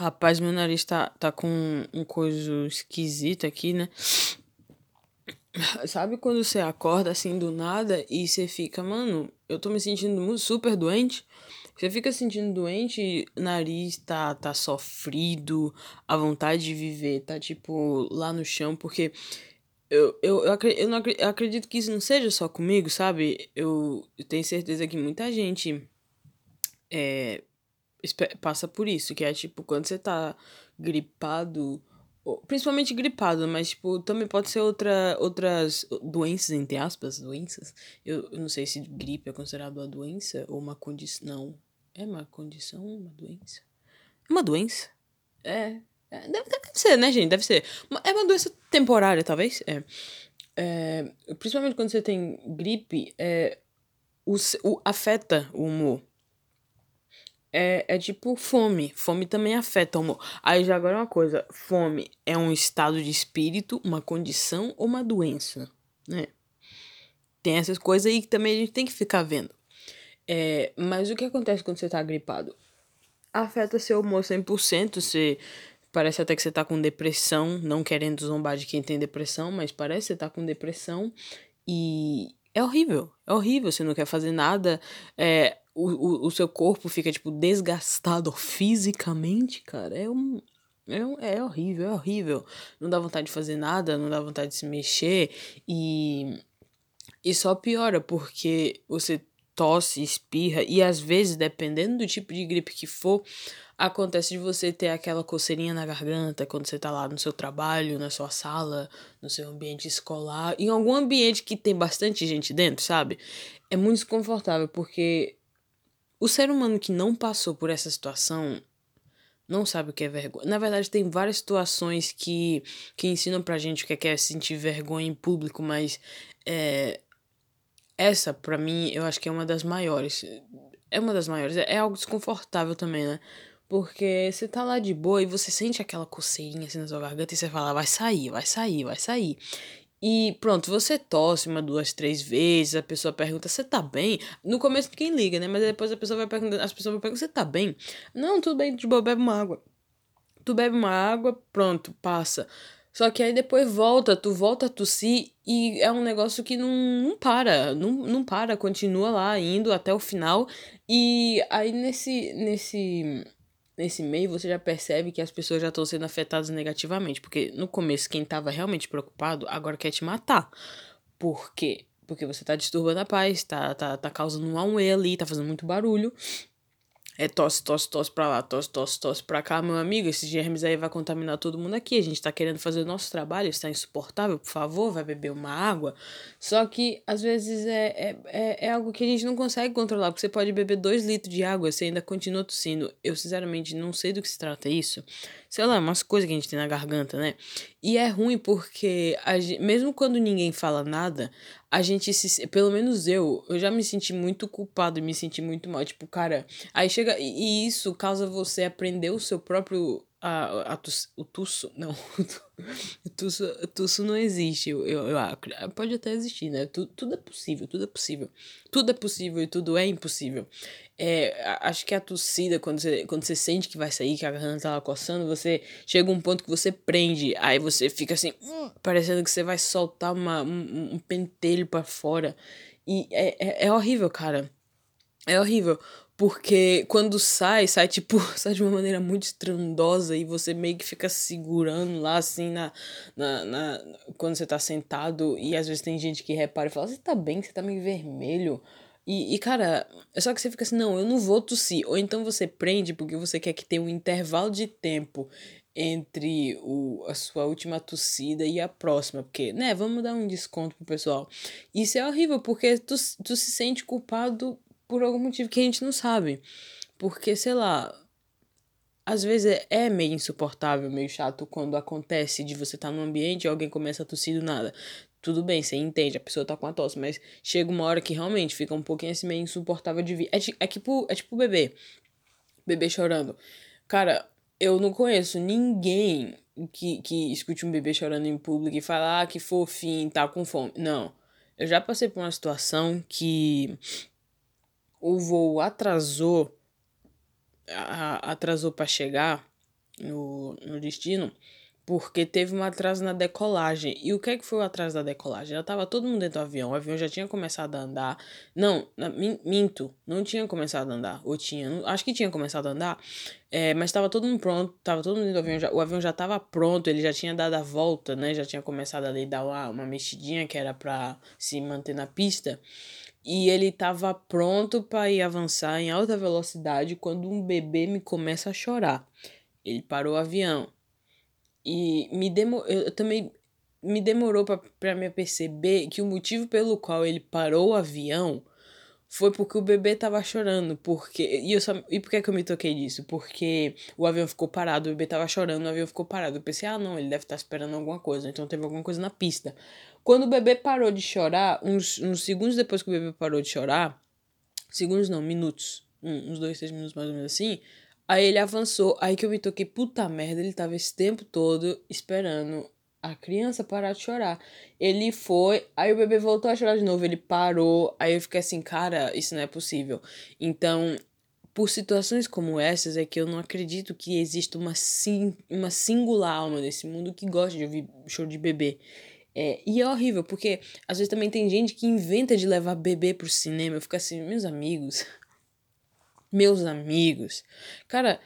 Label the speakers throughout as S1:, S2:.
S1: Rapaz, meu nariz tá, tá com um coisa esquisito aqui, né? Sabe quando você acorda assim do nada e você fica, mano, eu tô me sentindo super doente? Você fica sentindo doente, nariz tá, tá sofrido, a vontade de viver tá tipo lá no chão, porque eu, eu, eu, eu, não, eu acredito que isso não seja só comigo, sabe? Eu, eu tenho certeza que muita gente é, passa por isso, que é tipo, quando você tá gripado, principalmente gripado, mas tipo, também pode ser outra, outras doenças, entre aspas, doenças. Eu, eu não sei se gripe é considerado uma doença ou uma condição. É uma condição, uma doença? É uma doença? É. é deve, deve ser, né, gente? Deve ser. É uma doença temporária, talvez. É. é principalmente quando você tem gripe, é, o, o, afeta o humor é, é tipo fome. Fome também afeta o humor. Aí já agora uma coisa: fome é um estado de espírito, uma condição ou uma doença, né? Tem essas coisas aí que também a gente tem que ficar vendo. É, mas o que acontece quando você tá gripado? Afeta seu humor 100%. Você, parece até que você tá com depressão, não querendo zombar de quem tem depressão, mas parece que você tá com depressão. E é horrível, é horrível. Você não quer fazer nada. É, o, o, o seu corpo fica, tipo, desgastado fisicamente, cara, é um. É, é horrível, é horrível. Não dá vontade de fazer nada, não dá vontade de se mexer. E. E só piora, porque você tosse, espirra, e às vezes, dependendo do tipo de gripe que for, acontece de você ter aquela coceirinha na garganta quando você tá lá no seu trabalho, na sua sala, no seu ambiente escolar, em algum ambiente que tem bastante gente dentro, sabe? É muito desconfortável, porque o ser humano que não passou por essa situação não sabe o que é vergonha. Na verdade, tem várias situações que, que ensinam pra gente o que é, é sentir vergonha em público, mas é, essa, pra mim, eu acho que é uma das maiores. É uma das maiores. É, é algo desconfortável também, né? Porque você tá lá de boa e você sente aquela coceirinha assim na sua garganta e você fala, vai sair, vai sair, vai sair. E pronto, você tosse uma, duas, três vezes, a pessoa pergunta, você tá bem? No começo ninguém liga, né? Mas depois a pessoa vai perguntando, as pessoas vão perguntar, você tá bem? Não, tudo bem, boa, bebe uma água. Tu bebe uma água, pronto, passa. Só que aí depois volta, tu volta a tossir e é um negócio que não, não para, não, não para, continua lá indo até o final. E aí nesse, nesse nesse meio você já percebe que as pessoas já estão sendo afetadas negativamente. Porque no começo, quem estava realmente preocupado agora quer te matar. Por quê? Porque você tá disturbando a paz, tá, tá, tá causando um auê ali, tá fazendo muito barulho. É tosse, tosse, tosse pra lá, tosse, tosse, tosse pra cá. Meu amigo, esses germes aí vai contaminar todo mundo aqui. A gente tá querendo fazer o nosso trabalho, está insuportável, por favor, vai beber uma água. Só que, às vezes, é, é, é, é algo que a gente não consegue controlar, porque você pode beber dois litros de água, você ainda continua tossindo. Eu, sinceramente, não sei do que se trata isso. Sei lá, umas coisas que a gente tem na garganta, né? E é ruim porque, a, mesmo quando ninguém fala nada, a gente se. Pelo menos eu, eu já me senti muito culpado e me senti muito mal. Tipo, cara, aí chega. E isso causa você aprender o seu próprio. A, a, o tusso. Não. o tusso, o não existe. Eu, eu, eu, pode até existir, né? Tudo, tudo é possível, tudo é possível. Tudo é possível e tudo é impossível. É, acho que a tossida, quando você, quando você sente que vai sair, que a garganta tá lá coçando, você chega um ponto que você prende. Aí você fica assim, hum, parecendo que você vai soltar uma, um, um pentelho para fora. E é, é, é horrível, cara. É horrível. Porque quando sai, sai tipo, sai de uma maneira muito estrondosa e você meio que fica segurando lá assim na, na, na quando você tá sentado e às vezes tem gente que repara e fala: "Você tá bem? Você tá meio vermelho?" E, e, cara, é só que você fica assim, não, eu não vou tossir. Ou então você prende porque você quer que tenha um intervalo de tempo entre o, a sua última tossida e a próxima. Porque, né, vamos dar um desconto pro pessoal. Isso é horrível, porque tu, tu se sente culpado por algum motivo que a gente não sabe. Porque, sei lá, às vezes é, é meio insuportável, meio chato quando acontece de você estar tá num ambiente e alguém começa a tossir do nada tudo bem, você entende, a pessoa tá com a tosse, mas chega uma hora que realmente fica um pouquinho assim meio insuportável de vir. É, é tipo, é tipo bebê. Bebê chorando. Cara, eu não conheço ninguém que, que escute um bebê chorando em público e fala, ah, que fofinho, tá com fome. Não. Eu já passei por uma situação que o voo atrasou, a, atrasou para chegar no, no destino porque teve um atraso na decolagem. E o que é que foi o atraso da decolagem? Já tava todo mundo dentro do avião, o avião já tinha começado a andar. Não, minto, não tinha começado a andar. Ou tinha, acho que tinha começado a andar, é, mas tava todo mundo pronto, tava todo mundo dentro do avião, já, o avião já tava pronto, ele já tinha dado a volta, né? Já tinha começado a dar uma, uma mexidinha que era para se manter na pista. E ele estava pronto para ir avançar em alta velocidade quando um bebê me começa a chorar. Ele parou o avião. E me demo, eu também me demorou para me perceber que o motivo pelo qual ele parou o avião foi porque o bebê tava chorando, porque e eu só, e por que que eu me toquei disso? Porque o avião ficou parado, o bebê tava chorando, o avião ficou parado. Eu pensei: "Ah, não, ele deve estar tá esperando alguma coisa, então teve alguma coisa na pista". Quando o bebê parou de chorar, uns, uns segundos depois que o bebê parou de chorar, segundos não, minutos, uns dois, três minutos mais ou menos assim, Aí ele avançou, aí que eu me toquei, puta merda, ele tava esse tempo todo esperando a criança parar de chorar. Ele foi, aí o bebê voltou a chorar de novo, ele parou, aí eu fiquei assim, cara, isso não é possível. Então, por situações como essas, é que eu não acredito que exista uma, sim, uma singular alma nesse mundo que gosta de ouvir show de bebê. É, e é horrível, porque às vezes também tem gente que inventa de levar bebê pro cinema. Eu fico assim, meus amigos, meus amigos. Cara,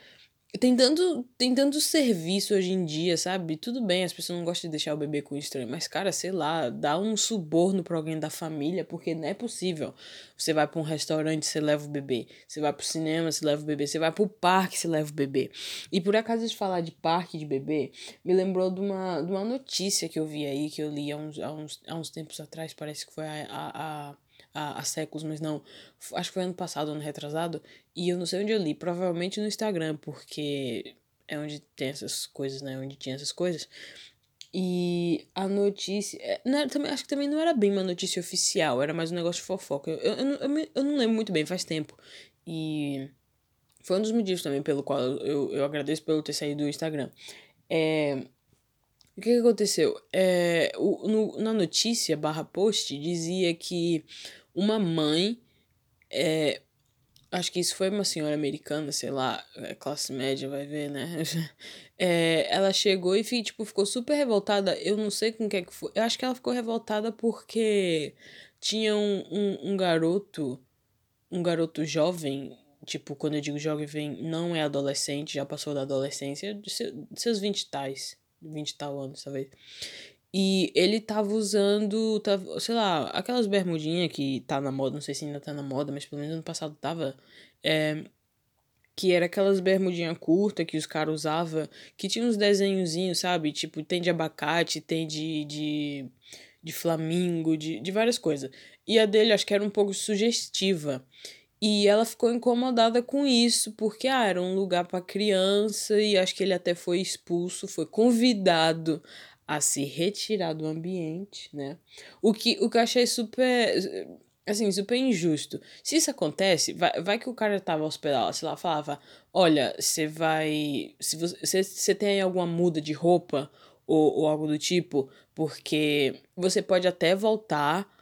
S1: tem tanto, tem tanto serviço hoje em dia, sabe? Tudo bem, as pessoas não gostam de deixar o bebê com estranho, mas, cara, sei lá, dá um suborno pra alguém da família, porque não é possível. Você vai para um restaurante, você leva o bebê. Você vai pro cinema, você leva o bebê. Você vai pro parque, você leva o bebê. E por acaso de falar de parque de bebê, me lembrou de uma, de uma notícia que eu vi aí, que eu li há uns, há uns, há uns tempos atrás, parece que foi a, a, a há, séculos, mas não. Acho que foi ano passado, ano retrasado. E eu não sei onde eu li, provavelmente no Instagram, porque é onde tem essas coisas, né? Onde tinha essas coisas. E a notícia. É, não também, acho que também não era bem uma notícia oficial, era mais um negócio de fofoca. Eu, eu, eu, eu, eu não lembro muito bem, faz tempo. E foi um dos motivos também pelo qual eu, eu agradeço pelo ter saído do Instagram. É, o que, que aconteceu? É, o, no, na notícia barra post dizia que uma mãe, é, acho que isso foi uma senhora americana, sei lá, é, classe média, vai ver, né? É, ela chegou e tipo, ficou super revoltada. Eu não sei com o que, é que foi. Eu acho que ela ficou revoltada porque tinha um, um, um garoto, um garoto jovem, tipo, quando eu digo jovem, não é adolescente, já passou da adolescência, de, seus 20 tais, 20 e tal anos, talvez. E ele tava usando, tava, sei lá, aquelas bermudinhas que tá na moda, não sei se ainda tá na moda, mas pelo menos ano passado tava. É, que era aquelas bermudinhas curtas que os caras usavam, que tinha uns desenhozinhos, sabe? Tipo, tem de abacate, tem de, de, de flamingo, de, de várias coisas. E a dele, acho que era um pouco sugestiva. E ela ficou incomodada com isso, porque ah, era um lugar para criança e acho que ele até foi expulso, foi convidado a se retirar do ambiente, né? O que, o que eu achei super, assim, super injusto. Se isso acontece, vai, vai que o cara tava hospedado, sei lá, falava, olha, você vai, se você, você tem aí alguma muda de roupa ou, ou algo do tipo, porque você pode até voltar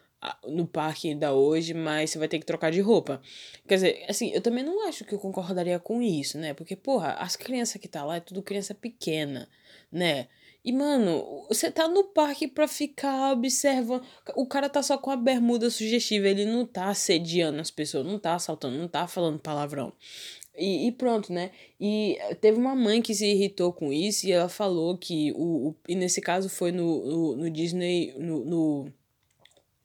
S1: no parque ainda hoje, mas você vai ter que trocar de roupa. Quer dizer, assim, eu também não acho que eu concordaria com isso, né? Porque, porra, as crianças que tá lá é tudo criança pequena, né? E, mano, você tá no parque pra ficar observando. O cara tá só com a bermuda sugestiva, ele não tá assediando as pessoas, não tá assaltando, não tá falando palavrão. E, e, pronto, né? E teve uma mãe que se irritou com isso e ela falou que o. o e nesse caso foi no, no, no Disney. No, no,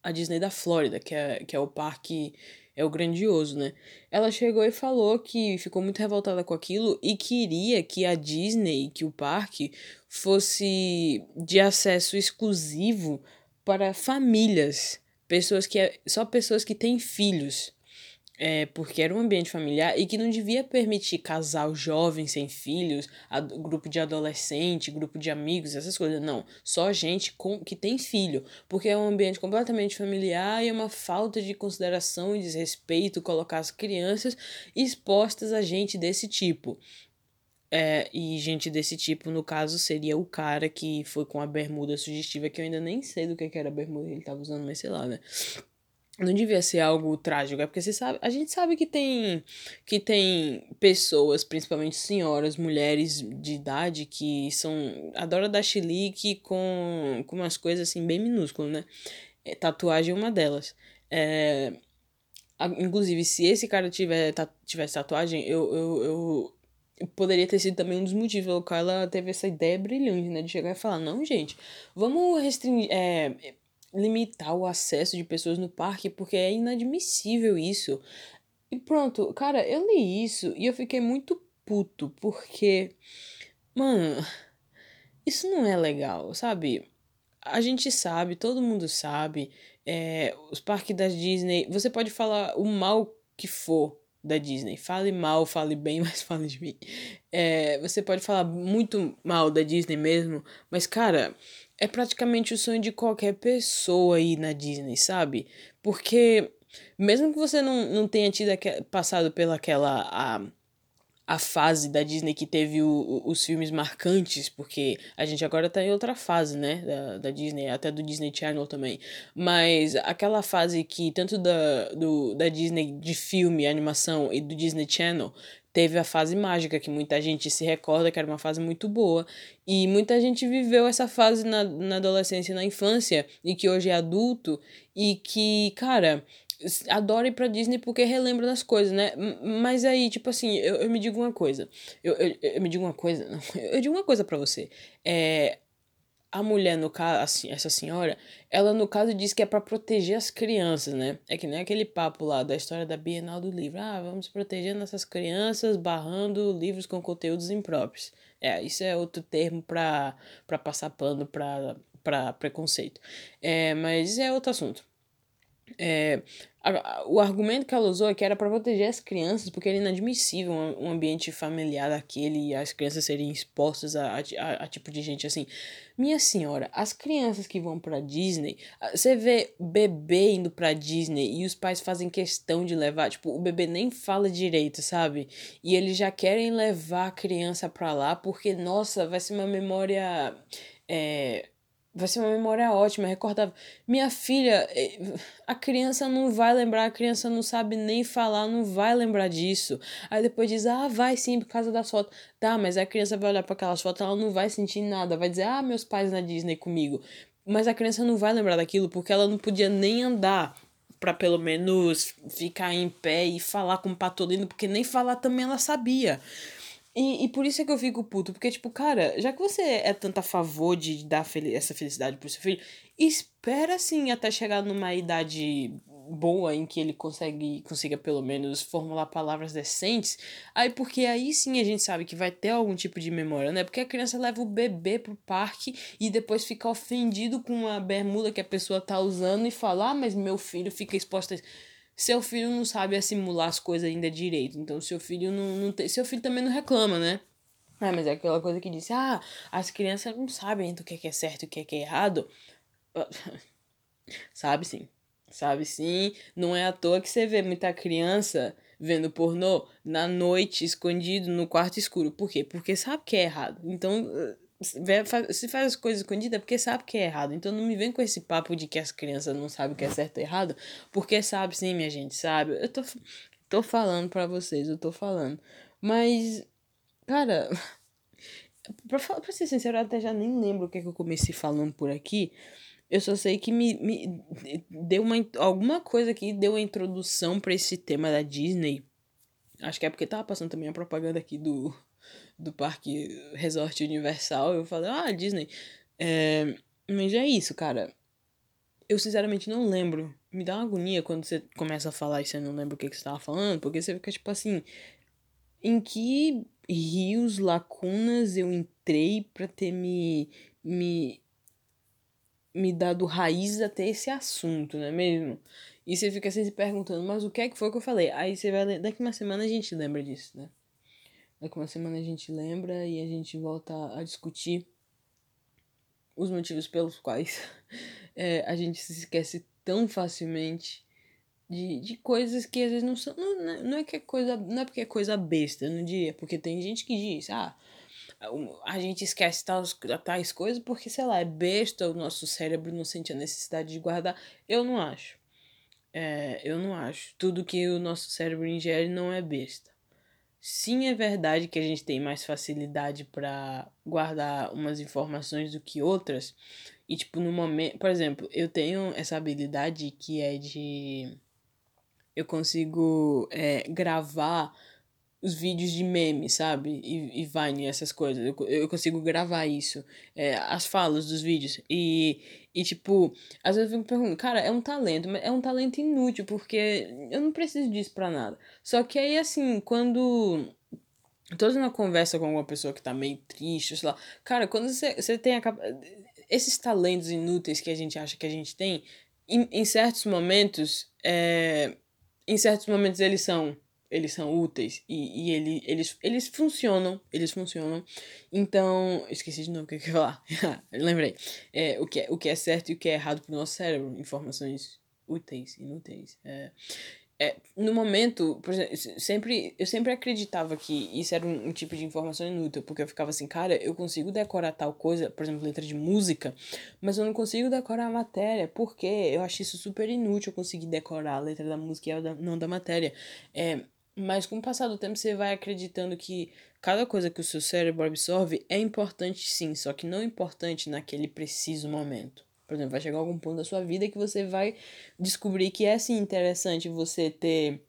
S1: a Disney da Flórida, que é, que é o parque. É o grandioso, né? Ela chegou e falou que ficou muito revoltada com aquilo e queria que a Disney, que o parque, fosse de acesso exclusivo para famílias, pessoas que é, só pessoas que têm filhos. É, porque era um ambiente familiar e que não devia permitir casal jovem sem filhos, grupo de adolescente, grupo de amigos, essas coisas. Não, só gente com, que tem filho, porque é um ambiente completamente familiar e é uma falta de consideração e desrespeito colocar as crianças expostas a gente desse tipo. É, e gente desse tipo, no caso, seria o cara que foi com a bermuda sugestiva, que eu ainda nem sei do que, que era a bermuda que ele tava usando, mas sei lá, né? Não devia ser algo trágico, é porque você sabe, a gente sabe que tem que tem pessoas, principalmente senhoras, mulheres de idade que são adoram dar chilique com com umas coisas assim bem minúsculas, né? É, tatuagem é uma delas. É, inclusive, se esse cara tiver, tivesse tatuagem, eu, eu, eu poderia ter sido também um dos motivos pelo qual ela teve essa ideia brilhante, né? De chegar e falar, não, gente, vamos restringir, é, limitar o acesso de pessoas no parque, porque é inadmissível isso. E pronto, cara, eu li isso e eu fiquei muito puto, porque, mano, isso não é legal, sabe? A gente sabe, todo mundo sabe, é, os parques da Disney, você pode falar o mal que for da Disney. Fale mal, fale bem, mas fale de mim. É, você pode falar muito mal da Disney mesmo, mas cara, é praticamente o sonho de qualquer pessoa aí na Disney, sabe? Porque mesmo que você não, não tenha tido passado pelaquela a, a fase da Disney que teve o, os filmes marcantes, porque a gente agora tá em outra fase, né, da, da Disney, até do Disney Channel também, mas aquela fase que tanto da, do, da Disney de filme, animação e do Disney Channel teve a fase mágica, que muita gente se recorda que era uma fase muito boa. E muita gente viveu essa fase na, na adolescência e na infância, e que hoje é adulto, e que, cara, adora ir pra Disney porque relembra das coisas, né? Mas aí, tipo assim, eu, eu me digo uma coisa. Eu, eu, eu me digo uma coisa. Eu digo uma coisa para você. É, a mulher, no caso, assim, essa senhora, ela no caso diz que é para proteger as crianças, né? É que nem aquele papo lá da história da Bienal do Livro. Ah, vamos proteger nossas crianças barrando livros com conteúdos impróprios. É, isso é outro termo para passar pano para preconceito. É, mas é outro assunto. É, o argumento que ela usou é que era para proteger as crianças, porque era inadmissível um, um ambiente familiar daquele e as crianças serem expostas a, a, a, tipo de gente assim. Minha senhora, as crianças que vão pra Disney, você vê bebê indo pra Disney e os pais fazem questão de levar, tipo, o bebê nem fala direito, sabe? E eles já querem levar a criança pra lá porque, nossa, vai ser uma memória. É, Vai ser uma memória ótima, recordável. Minha filha, eh, a criança não vai lembrar, a criança não sabe nem falar, não vai lembrar disso. Aí depois diz, ah, vai sim, por causa das fotos. Tá, mas a criança vai olhar para aquelas fotos, ela não vai sentir nada, vai dizer, ah, meus pais na Disney comigo. Mas a criança não vai lembrar daquilo porque ela não podia nem andar para pelo menos ficar em pé e falar com o patolino, porque nem falar também ela sabia. E, e por isso é que eu fico puto, porque, tipo, cara, já que você é tanto a favor de dar fel essa felicidade pro seu filho, espera, assim, até chegar numa idade boa em que ele consegue consiga pelo menos formular palavras decentes, aí porque aí sim a gente sabe que vai ter algum tipo de memória, né? Porque a criança leva o bebê pro parque e depois fica ofendido com a bermuda que a pessoa tá usando e fala: "Ah, mas meu filho fica exposto a seu filho não sabe assimilar as coisas ainda direito. Então, seu filho não, não tem. Seu filho também não reclama, né? Ah, mas é aquela coisa que disse, ah, as crianças não sabem do que é certo e o que é errado. sabe sim. Sabe sim. Não é à toa que você vê muita criança vendo pornô na noite, escondido no quarto escuro. Por quê? Porque sabe que é errado. Então, se faz as coisas escondidas é porque sabe que é errado. Então não me vem com esse papo de que as crianças não sabem o que é certo e errado, porque sabe sim, minha gente, sabe? Eu tô, tô falando pra vocês, eu tô falando. Mas, cara, pra, pra ser sincero, eu até já nem lembro o que, é que eu comecei falando por aqui. Eu só sei que me, me deu uma, alguma coisa aqui, deu uma introdução para esse tema da Disney. Acho que é porque tava passando também a propaganda aqui do do parque Resort Universal, eu falei, ah, Disney. É, mas é isso, cara. Eu sinceramente não lembro. Me dá uma agonia quando você começa a falar e você não lembra o que, que você tava falando, porque você fica tipo assim. Em que rios, lacunas eu entrei pra ter me. me. me dado raiz até esse assunto, não é mesmo? E você fica assim se perguntando, mas o que é que foi que eu falei? Aí você vai. Daqui uma semana a gente lembra disso, né? Daqui uma semana a gente lembra e a gente volta a discutir os motivos pelos quais é, a gente se esquece tão facilmente de, de coisas que às vezes não são. Não, não é que é coisa. Não é porque é coisa besta, eu não diria. Porque tem gente que diz, ah, a gente esquece tais, tais coisas porque, sei lá, é besta, o nosso cérebro não sente a necessidade de guardar. Eu não acho. É, eu não acho. Tudo que o nosso cérebro ingere não é besta. Sim, é verdade que a gente tem mais facilidade para guardar umas informações do que outras. E, tipo, no momento. Por exemplo, eu tenho essa habilidade que é de. Eu consigo é, gravar os vídeos de meme, sabe? E, e Vine, essas coisas. Eu, eu consigo gravar isso. É, as falas dos vídeos. E, e, tipo, às vezes eu fico perguntando, cara, é um talento, mas é um talento inútil, porque eu não preciso disso pra nada. Só que aí, assim, quando. Tô uma conversa com alguma pessoa que tá meio triste, sei lá. Cara, quando você, tem a Esses talentos inúteis que a gente acha que a gente tem, em, em certos momentos, é, em certos momentos eles são eles são úteis e, e ele, eles, eles funcionam, eles funcionam. Então, esqueci de novo o que eu ia falar. Lembrei. É, o, que é, o que é certo e o que é errado pro nosso cérebro. Informações úteis, inúteis. É, é, no momento, por exemplo, sempre, eu sempre acreditava que isso era um, um, tipo de informação inútil, porque eu ficava assim, cara, eu consigo decorar tal coisa, por exemplo, letra de música, mas eu não consigo decorar a matéria, porque eu acho isso super inútil eu conseguir decorar a letra da música e a da, não da matéria. É, mas com o passar do tempo você vai acreditando que cada coisa que o seu cérebro absorve é importante sim, só que não importante naquele preciso momento. Por exemplo, vai chegar algum ponto da sua vida que você vai descobrir que é sim interessante você ter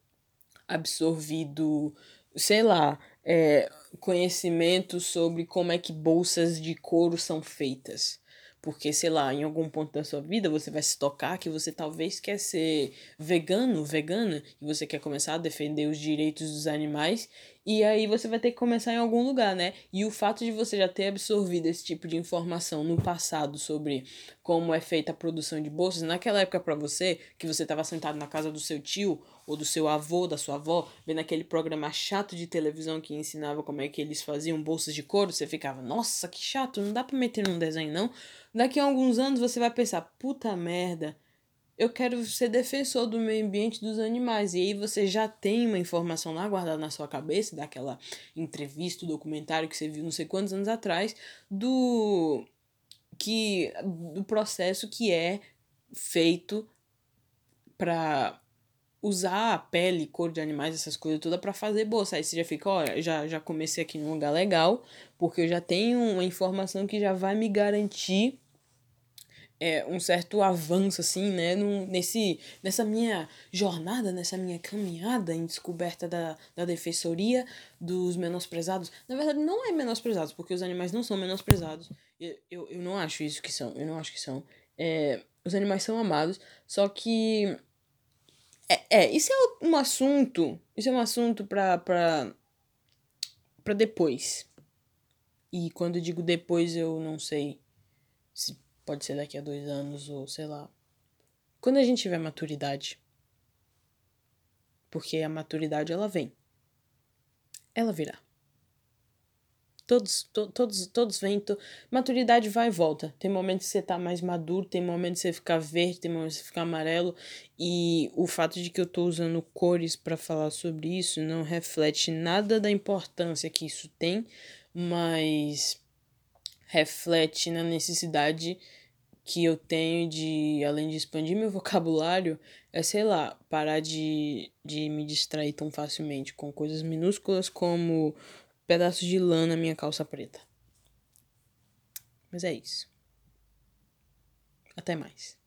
S1: absorvido, sei lá, é, conhecimento sobre como é que bolsas de couro são feitas. Porque, sei lá, em algum ponto da sua vida você vai se tocar que você talvez quer ser vegano, vegana, e você quer começar a defender os direitos dos animais, e aí você vai ter que começar em algum lugar, né? E o fato de você já ter absorvido esse tipo de informação no passado sobre como é feita a produção de bolsas, naquela época para você, que você estava sentado na casa do seu tio ou do seu avô, da sua avó, vendo aquele programa chato de televisão que ensinava como é que eles faziam bolsas de couro, você ficava, nossa, que chato, não dá para meter num desenho não. Daqui a alguns anos você vai pensar, puta merda, eu quero ser defensor do meio ambiente dos animais. E aí você já tem uma informação lá guardada na sua cabeça, daquela entrevista, documentário que você viu não sei quantos anos atrás, do que do processo que é feito para usar a pele, cor de animais, essas coisas todas para fazer bolsa. Aí você já fica, olha, já, já comecei aqui num lugar legal, porque eu já tenho uma informação que já vai me garantir é, um certo avanço, assim, né? Num, nesse, nessa minha jornada, nessa minha caminhada em descoberta da, da defensoria dos menosprezados. Na verdade, não é menosprezados, porque os animais não são menosprezados. Eu, eu, eu não acho isso que são, eu não acho que são. É, os animais são amados, só que. É, é, isso é um assunto. Isso é um assunto pra, pra, pra depois. E quando eu digo depois, eu não sei se Pode ser daqui a dois anos ou sei lá. Quando a gente tiver maturidade. Porque a maturidade ela vem. Ela virá. Todos, to, todos, todos vêm. To... Maturidade vai e volta. Tem momentos que você tá mais maduro, tem momentos que você fica verde, tem momentos que você fica amarelo. E o fato de que eu tô usando cores para falar sobre isso não reflete nada da importância que isso tem, mas reflete na necessidade que eu tenho de, além de expandir meu vocabulário, é, sei lá, parar de, de me distrair tão facilmente com coisas minúsculas como pedaços de lã na minha calça preta. Mas é isso. Até mais.